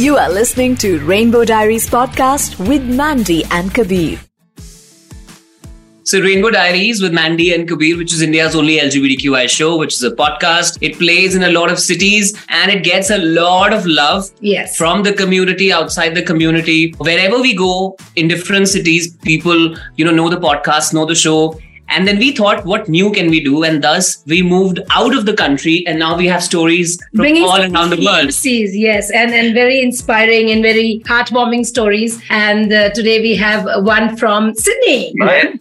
You are listening to Rainbow Diaries podcast with Mandy and Kabir. So, Rainbow Diaries with Mandy and Kabir, which is India's only LGBTQI show, which is a podcast. It plays in a lot of cities and it gets a lot of love Yes. from the community, outside the community. Wherever we go in different cities, people, you know, know the podcast, know the show. And then we thought, what new can we do? And thus we moved out of the country and now we have stories from Bringing all around the world. overseas, yes, and and very inspiring and very heartwarming stories. And uh, today we have one from Sydney.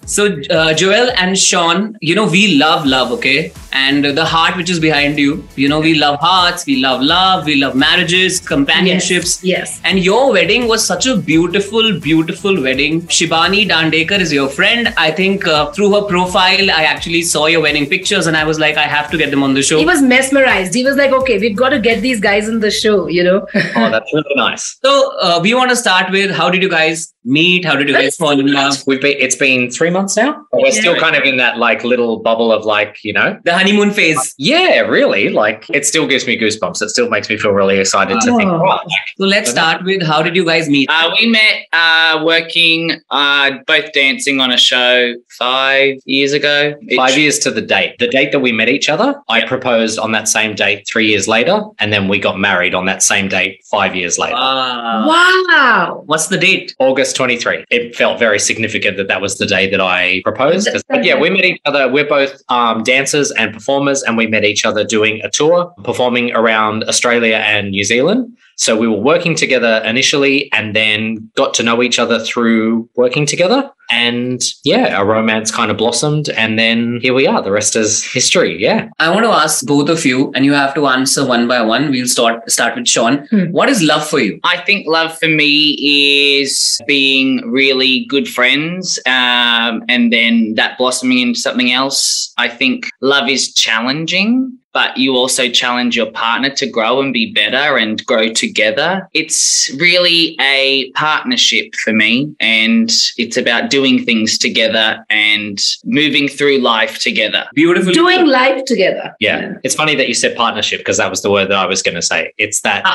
So, uh, Joel and Sean, you know, we love love, okay? And the heart which is behind you, you know, we love hearts, we love love, we love marriages, companionships. Yes. And your wedding was such a beautiful, beautiful wedding. Shibani Dandekar is your friend. I think uh, through her profile, I actually saw your wedding pictures and I was like, I have to get them on the show. He was mesmerized. He was like, okay, we've got to get these guys in the show, you know? Oh, that's really nice. so, uh, we want to start with how did you guys meet? How did you guys fall in love? We've been it's been three months now. But we're still kind of in that like little bubble of like, you know. The honeymoon phase. Yeah, really. Like it still gives me goosebumps. It still makes me feel really excited to think, Oh. oh, So, let's start with how did you guys meet? Uh, we met uh, working, uh, both dancing on a show five years ago. It- five years to the date. The date that we met each other, I proposed on that same date three years later, and then we got married on that same date five years later. Wow. Wow. What's the date? August 23. It felt very significant that that was the day that I proposed. But yeah, we met each other. We're both um, dancers and performers, and we met each other doing a tour, performing around Australia and New Zealand. So we were working together initially and then got to know each other through working together. And yeah, our romance kind of blossomed. And then here we are. The rest is history. Yeah. I want to ask both of you, and you have to answer one by one. We'll start start with Sean. Hmm. What is love for you? I think love for me is being really good friends um, and then that blossoming into something else. I think love is challenging, but you also challenge your partner to grow and be better and grow together. It's really a partnership for me, and it's about doing things together and moving through life together. Beautiful. Doing life together. Yeah. It's funny that you said partnership because that was the word that I was going to say. It's that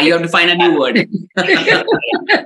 you have to find a new word.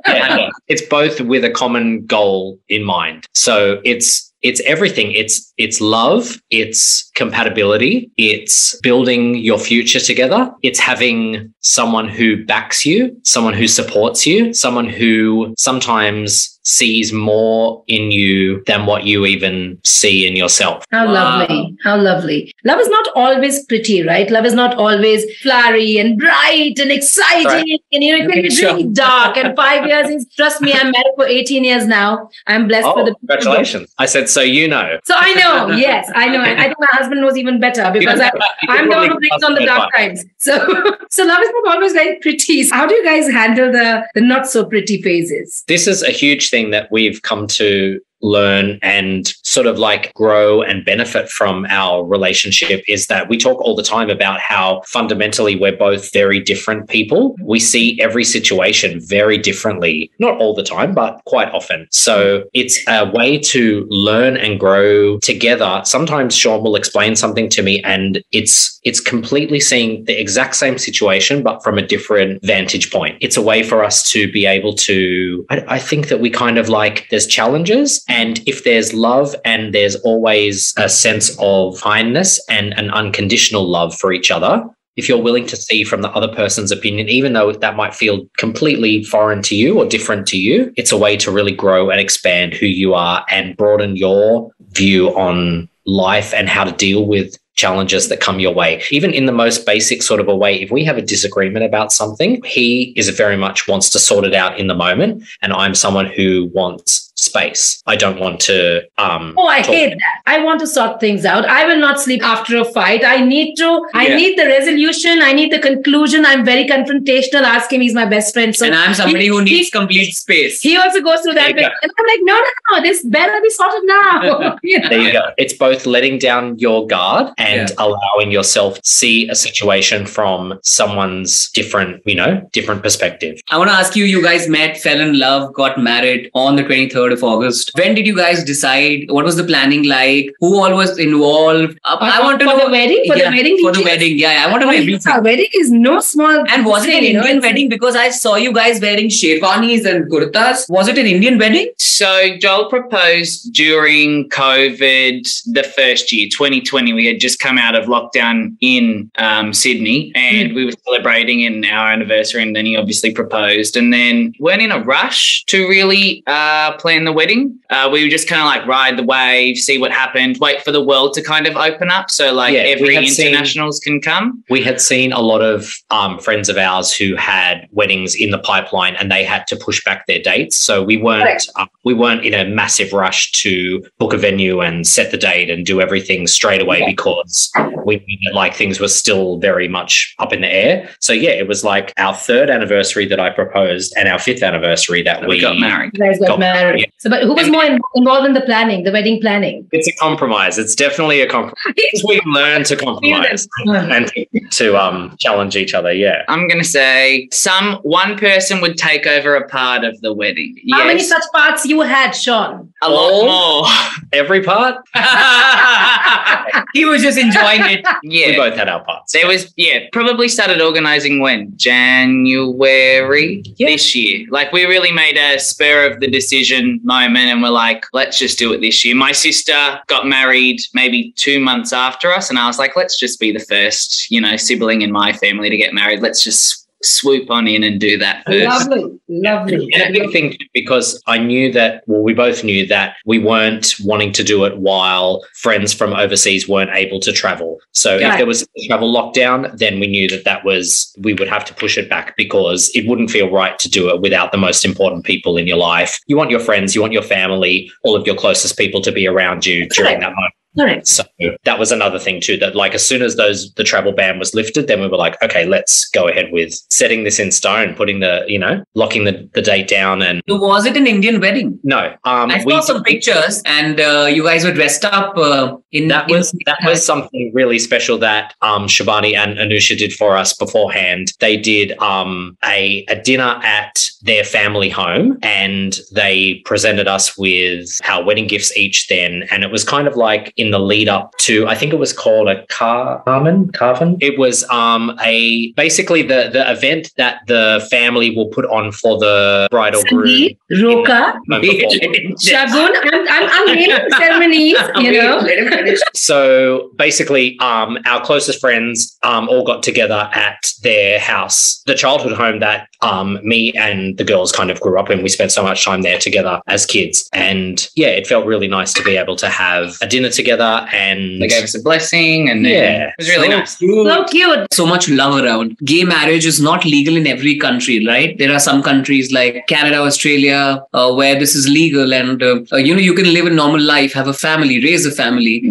yeah. it's both with a common goal in mind. So it's it's everything. It's it's love, it's compatibility, it's building your future together. It's having someone who backs you, someone who supports you, someone who sometimes sees more in you than what you even see in yourself. How Wow. lovely. How lovely. Love is not always pretty, right? Love is not always flowery and bright and exciting. And you know, it can be Sure. really dark. And five years is, trust me, I'm married for 18 years now. I'm blessed Oh, with the congratulations. I said, so you know. So I know, yes, I know. I think my husband knows even better because I, I'm the one who brings on the dark times. So, so love is not always very pretty. So how do you guys handle the, the not so pretty phases? this is a huge thing that we've come to learn and sort of like grow and benefit from our relationship is that we talk all the time about how fundamentally we're both very different people. We see every situation very differently, not all the time, but quite often. So it's a way to learn and grow together. Sometimes Sean will explain something to me and it's it's completely seeing the exact same situation but from a different vantage point. It's a way for us to be able to I, I think that we kind of like there's challenges and if there's love and there's always a sense of kindness and an unconditional love for each other if you're willing to see from the other person's opinion, even though that might feel completely foreign to you or different to you, it's a way to really grow and expand who you are and broaden your view on life and how to deal with challenges that come your way. Even in the most basic sort of a way, if we have a disagreement about something, he is very much wants to sort it out in the moment. And I'm someone who wants space. I don't want to um Oh, I talk- hate that. I want to sort things out. I will not sleep after a fight. I need to, I Yeah. need the resolution. I need the conclusion. I'm very confrontational. Ask him, he's my best friend. So and I'm somebody he- who he- needs complete space. He also goes through that. Bit. And I'm like, no, no, no, this better be sorted now. you know? There you go. It's both letting down your guard and Yeah. allowing yourself to see a situation from someone's different, you know, different perspective. I want to ask you, you guys met, fell in love, got married on the 23rd of of August. When did you guys decide? What was the planning like? Who all was involved? Uh, I want to for know the wedding. For Yeah, the wedding. for the wedding. Yeah, I want to know Oh, everything. yeah, wedding is no small. And was it an thing, you know, Indian it's- wedding? Because I saw you guys wearing sherwanis and kurtas. Was it an Indian wedding? So Joel proposed during COVID the first year, 2020. We had just come out of lockdown in um, Sydney and we were celebrating in our anniversary and then he obviously proposed and then weren't in a rush to really uh, plan the wedding. Uh, we were just kind of like ride the wave, see what happened, wait for the world to kind of open up so like Yeah, every had seen- internationals can come. We had seen a lot of um, friends of ours who had weddings in the pipeline, and they had to push back their dates. So we weren't Correct. uh, we weren't in a massive rush to book a venue and set the date and do everything straight away because we knew that like things were still very much up in the air. So yeah, it was like our third anniversary that I proposed, and our fifth anniversary that We we got married. You guys got Got- married. Yeah. So, but who was more in- involved in the planning, the wedding planning? It's a compromise. It's definitely a compromise. we learn to compromise and to um, challenge each other. Yeah. I'm going to say some one person would take over a part of the wedding. How many such parts you had, Sean? A lot All? more. Every part, he was just enjoying it. Yeah. we both had our parts. There was, yeah, probably started organizing when? January Yeah. this year. Like, we really made a spur of the decision moment and we're like, let's just do it this year. My sister got married maybe two months after us, and I was like, let's just be the first, you know, sibling in my family to get married. Let's just swoop on in and do that first. Lovely, lovely. And a big thing because I knew that, well, we both knew that we weren't wanting to do it while friends from overseas weren't able to travel. So if there was a travel lockdown, then we knew that that was, we would have to push it back because it wouldn't feel right to do it without the most important people in your life. You want your friends, you want your family, all of your closest people to be around you during that moment. Correct. So that was another thing too. That like as soon as those the travel ban was lifted, then we were like, okay, let's go ahead with setting this in stone, putting the you know locking the, the date down. And was it an Indian wedding? no, um, I we saw some pictures, and uh, you guys were dressed up uh, in that in- was that was something really special that um Shibani and Anusha did for us beforehand. They did um a, a dinner at their family home and they presented us with our wedding gifts each then. And it was kind of like in the lead up to I think it was called a car Carmen Carven. It was um a basically the the event that the family will put on for the bridal groom. Roka. Shagun. I'm, I'm, I'm naming ceremonies, you know. Let him finish. So basically, um, our closest friends um, all got together at their house, the childhood home that um, me and the girls kind of grew up in. We spent so much time there together as kids. And yeah, it felt really nice to be able to have a dinner together and They gave us a blessing and then Yeah. it was really So nice. cute. So cute. so much love around. Gay marriage is not legal in every country, right? There are some countries like Canada, Australia, uh, where this is legal, and uh, uh, you know you can live a normal life, have a family, raise a family.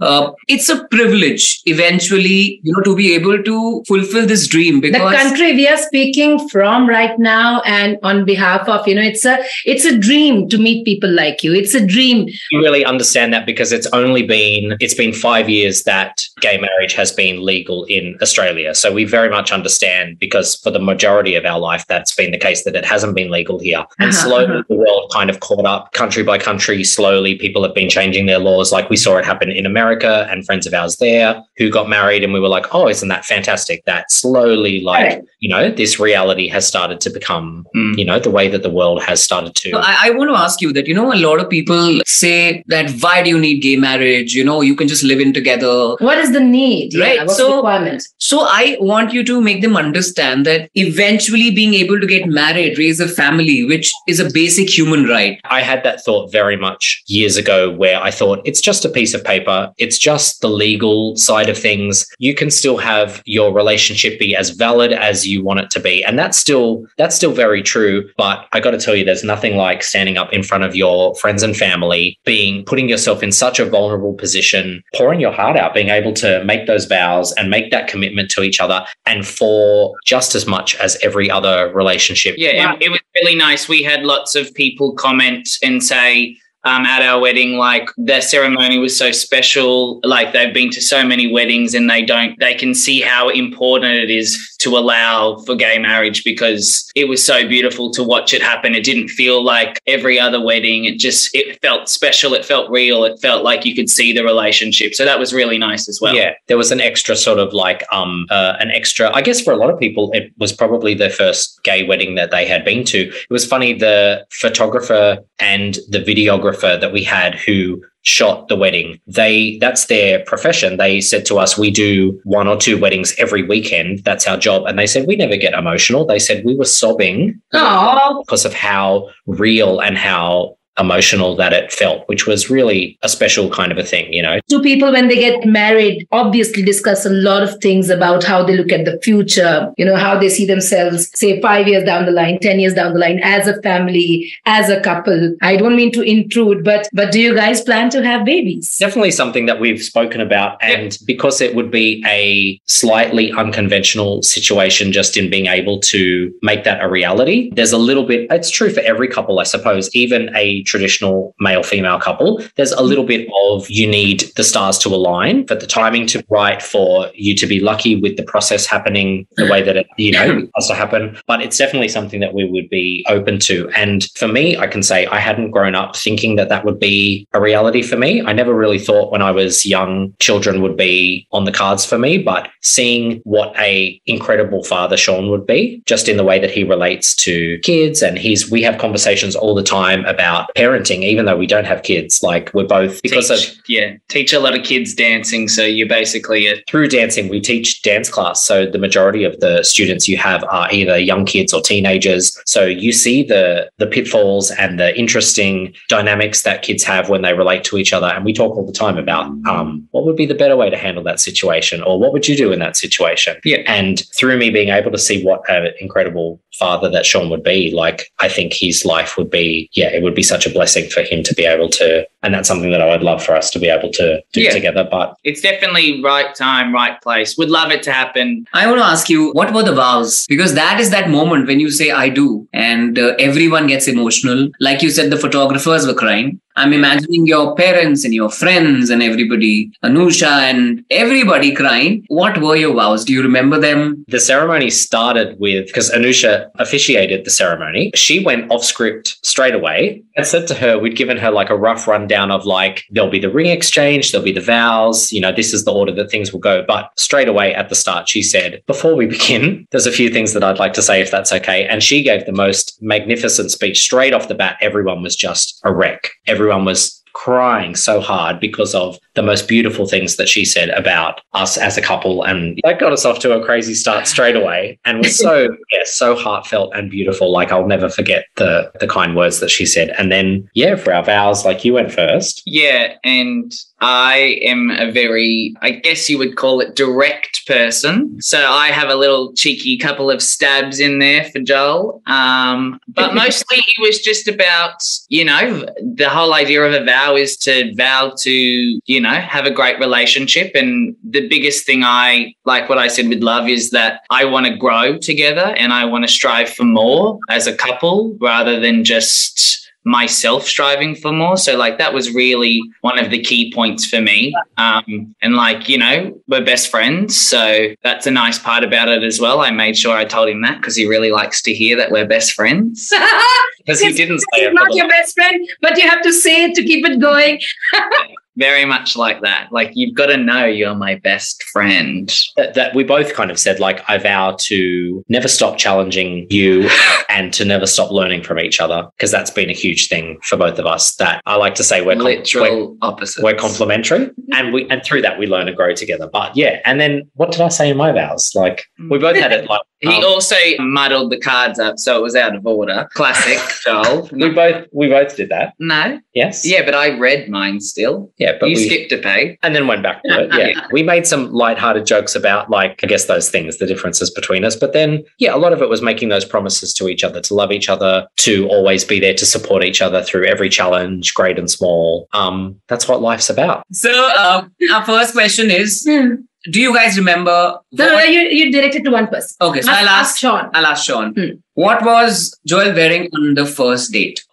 Uh, it's a privilege, eventually, you know, to be able to fulfill this dream because the country we are speaking from right now and on behalf of you know it's a it's a dream to meet people like you it's a dream you really understand that because it's only been it's been five years that gay marriage has been legal in Australia. So we very much understand because for the majority of our life that's been the case that it hasn't been legal here. And Uh-huh, slowly uh-huh. the world kind of caught up country by country. Slowly people have been changing their laws. Like we saw it happen in America and friends of ours there who got married and we were like, oh, isn't that fantastic? That slowly like, Correct. you know, this reality has started to become, Mm. you know, the way that the world has started to. So I, I want to ask you that, you know, a lot of people say that why do you need gay marriage? You know, you can just live in together. what is the need Right, what's so- requirement So I want you to make them understand that eventually being able to get married, raise a family, which is a basic human right. I had that thought very much years ago where I thought it's just a piece of paper. It's just the legal side of things. You can still have your relationship be as valid as you want it to be. And that's still that's still very true. But I gotta tell you, there's nothing like standing up in front of your friends and family, being putting yourself in such a vulnerable position, pouring your heart out, being able to make those vows and make that commitment to each other and for just as much as every other relationship. Yeah, and it was really nice. We had lots of people comment and say um, at our wedding, like the ceremony was so special. Like they've been to so many weddings and they don't, they can see how important it is to allow for gay marriage because it was so beautiful to watch it happen. It didn't feel like every other wedding. It just it felt special. It felt real. It felt like you could see the relationship. So that was really nice as well. Yeah, there was an extra sort of like um uh, an extra. I guess for a lot of people, it was probably their first gay wedding that they had been to. It was funny. The photographer and the videographer that we had who shot the wedding. They that's their profession. They said to us we do one or two weddings every weekend. That's our job. And they said we never get emotional. They said we were sobbing Oh, because of how real and how emotional that it felt which was really a special kind of a thing you know? Two people when they get married obviously discuss a lot of things about how they look at the future you know how they see themselves say 5 years down the line 10 years down the line as a family as a couple? I don't mean to intrude but but do you guys plan to have babies? Definitely something that we've spoken about and because it would be a slightly unconventional situation just in being able to make that a reality there's a little bit it's true for every couple i suppose. Even a traditional male female couple there's a little bit of you need the stars to align for the timing to right for you to be lucky with the process happening the way that it you know has to happen. But it's definitely something that we would be open to. And for me i can say i hadn't grown up thinking that that would be a reality for me. I never really thought when i was young children would be on the cards for me but seeing what a incredible father sean would be just in the way that he relates to kids and he's we have conversations all the time about parenting even though we don't have kids like we're both because teach, of yeah, teach a lot of kids dancing. So you're basically a through dancing, we teach dance class. So the majority of the students you have are either young kids or teenagers. So you see the the pitfalls and the interesting dynamics that kids have when they relate to each other. And we talk all the time about um, what would be the better way to handle that situation, or what would you do in that situation. Yeah. And through me being able to see what an incredible father that Sean would be, like I think his life would be, yeah, it would be such a blessing for him to be able to, and that's something that I would love for us to be able to do Yeah. together. But it's definitely right time, right place. Would love it to happen. I want to ask you, what were the vows? Because that is that moment when you say "I do," and uh, everyone gets emotional. Like you said, the photographers were crying. I'm imagining your parents and your friends and everybody, Anusha and everybody crying. What were your vows? Do you remember them? The ceremony started with because Anusha officiated the ceremony. She went off script straight away and said to her, we'd given her like a rough rundown of like, there'll be the ring exchange, there'll be the vows, you know, this is the order that things will go. But straight away at the start, she said, before we begin, there's a few things that I'd like to say if that's okay. And she gave the most magnificent speech straight off the bat. Everyone was just a wreck. Was crying so hard because of the most beautiful things that she said about us as a couple and that got us off to a crazy start straight away and was so yeah so heartfelt and beautiful. Like I'll never forget the the kind words that she said. And then yeah for our vows like you went first. Yeah, and I am a very, I guess you would call it direct person. So I have a little cheeky couple of stabs in there for Joel. Um, but mostly it was just about, you know, the whole idea of a vow is to vow to, you know, have a great relationship. And the biggest thing I like what I said with love is that I want to grow together and I want to strive for more as a couple rather than just myself striving for more. So like that was really one of the key points for me. Um, and like, you know, we're best friends. So that's a nice part about it as well. I made sure I told him that because he really likes to hear that we're best friends. because he didn't say He's it not your best friend, but you have to say it to keep it going. Very much like that. Like you've got to know you're my best friend. that, that we both kind of said like I vow to never stop challenging you and to never stop learning from each other because that's been a huge thing for both of us that I like to say we're com- we're, Literal opposites. we're complementary and we and through that we learn and grow together but yeah and then what did I say in my vows like we both had it like He um, also muddled the cards up, so it was out of order. Classic, Joel. we both we both did that No, yes yeah, but I read mine still. Yeah but you we skipped a page. and then went back to it. Yeah. Yeah. We made some lighthearted jokes about, like, I guess those things, the differences between us. But then, yeah, a lot of it was making those promises to each other, to love each other, to always be there to support each other through every challenge, great and small. Um, that's what life's about. So, uh, our first question is Hmm. Do you guys remember? So what- you, you directed to one person. okay, so I'll ask, Sean. I'll ask Sean. Hmm. What was Joel wearing on the first date?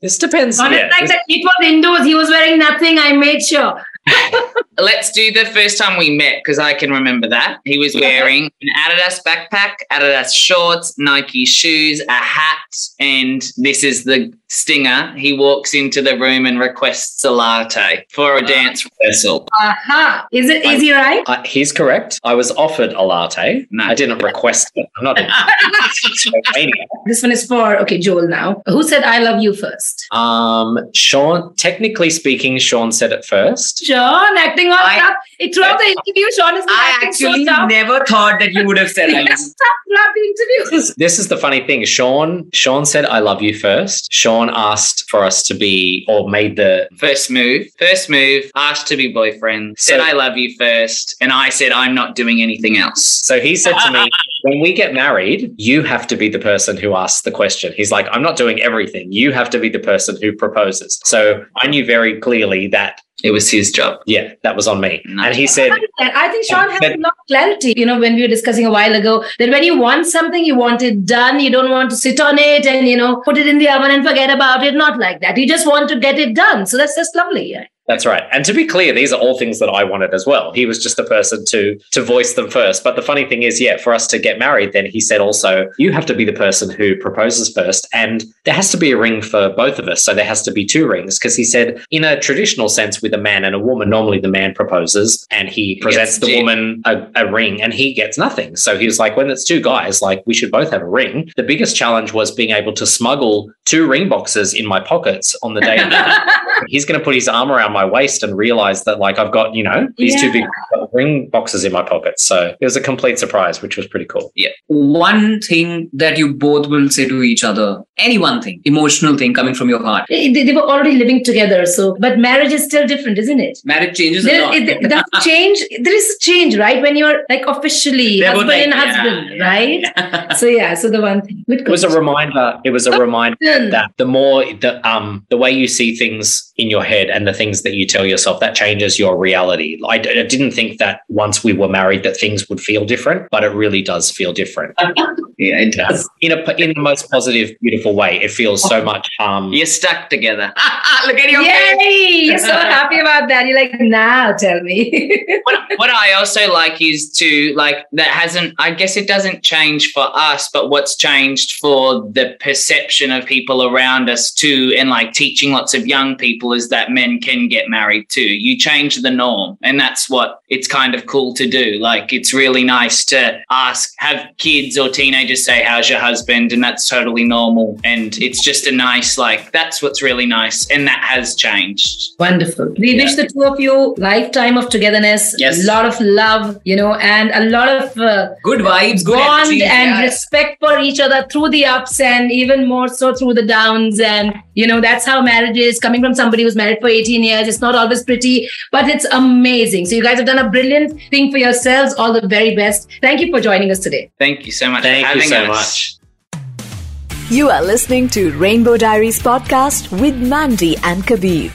This depends. On yeah, it like this- that, it was indoors. He was wearing nothing. I made sure. let's do the first time we met because I can remember that. He was wearing an Adidas backpack, Adidas shorts, Nike shoes, a hat, and this is the stinger. He walks into the room and requests a latte for a dance rehearsal. Aha. Is it is he right? Uh, he's correct. I was offered a latte. No. I didn't request it. I'm not a. This one is for okay, Joel now. Who said I love you first? Um, Sean, technically speaking, Sean said it first. Sean acting all I- tough. It throughout the interview, Sean is I actually so never thought that you would have said I love throughout the interview. This is the funny thing. Sean, Sean said, "I love you" first. Sean asked for us to be, or made the First move, first move, asked to be boyfriend, said So- I love you first, and I said I'm not doing anything else. So he said to me, when we get married, you have to be the person who asks the question. He's like, I'm not doing everything. You have to be the person who proposes. So I knew very clearly that, It was his job. yeah, that was on me. No. And he said, I think Sean has But- a lot of clarity. You know, when we were discussing a while ago, that when you want something, you want it done. You don't want to sit on it and, you know, put it in the oven and forget about it. Not like that. You just want to get it done. So that's just lovely. Yeah. That's right. And to be clear, these are all things that I wanted as well. He was just the person to to voice them first. But the funny thing is, yeah, for us to get married, then he said also, you have to be the person who proposes first. And there has to be a ring for both of us. So there has to be two rings. Because he said, in a traditional sense, with a man and a woman, normally the man proposes and he presents the woman a, a ring and he gets nothing. So he was like, when it's two guys, like we should both have a ring. The biggest challenge was being able to smuggle two ring boxes in my pockets on the day he's going to put his arm around my waist and realize that like I've got you know these two big ring boxes in my pockets. So it was a complete surprise, which was pretty cool. Yeah. One thing that you both will say to each other, any one thing, emotional thing coming from your heart. They, they were already living together. So, but marriage is still different, isn't it? Marriage changes a lot. it, the change, there is a change, right? When you're like officially They're husband and like, yeah, husband, yeah, right? yeah. So yeah, so the one thing. Good It was a reminder. It was a reminder that the more the um the way you see things in your head and the things that you tell yourself that changes your reality. I, d- I didn't think that once we were married that things would feel different, but it really does feel different Yeah, it does. in a in the most positive, beautiful way. It feels so much um You're stuck together. Look at your face. Yay! You're so happy about that. You're like, now tell me. what, what I also like is to like that hasn't I guess it doesn't change for us, but what's changed for the perception of people around us too, and like teaching lots of young people is that men can get married too. You change the norm, and that's what it's kind of cool to do. Like it's really nice to ask, have kids or teenagers say, "How's your husband?" and that's totally normal, and it's just a nice like that's what's really nice, and that has changed. Wonderful. We wish the two of you lifetime of togetherness, Yes. a lot of love, you know, and a lot of uh, Good vibes, good bond energy. and yeah. respect for each other through the ups and even more so through the downs. And, you know, that's how marriage is coming from somebody who's married for 18 years. It's not always pretty, but it's amazing. So you guys have done a brilliant thing for yourselves. All the very best. Thank you for joining us today. Thank you so much. thank for you so us. much. You are listening to Rainbow Diaries podcast with Mandy and Kabir.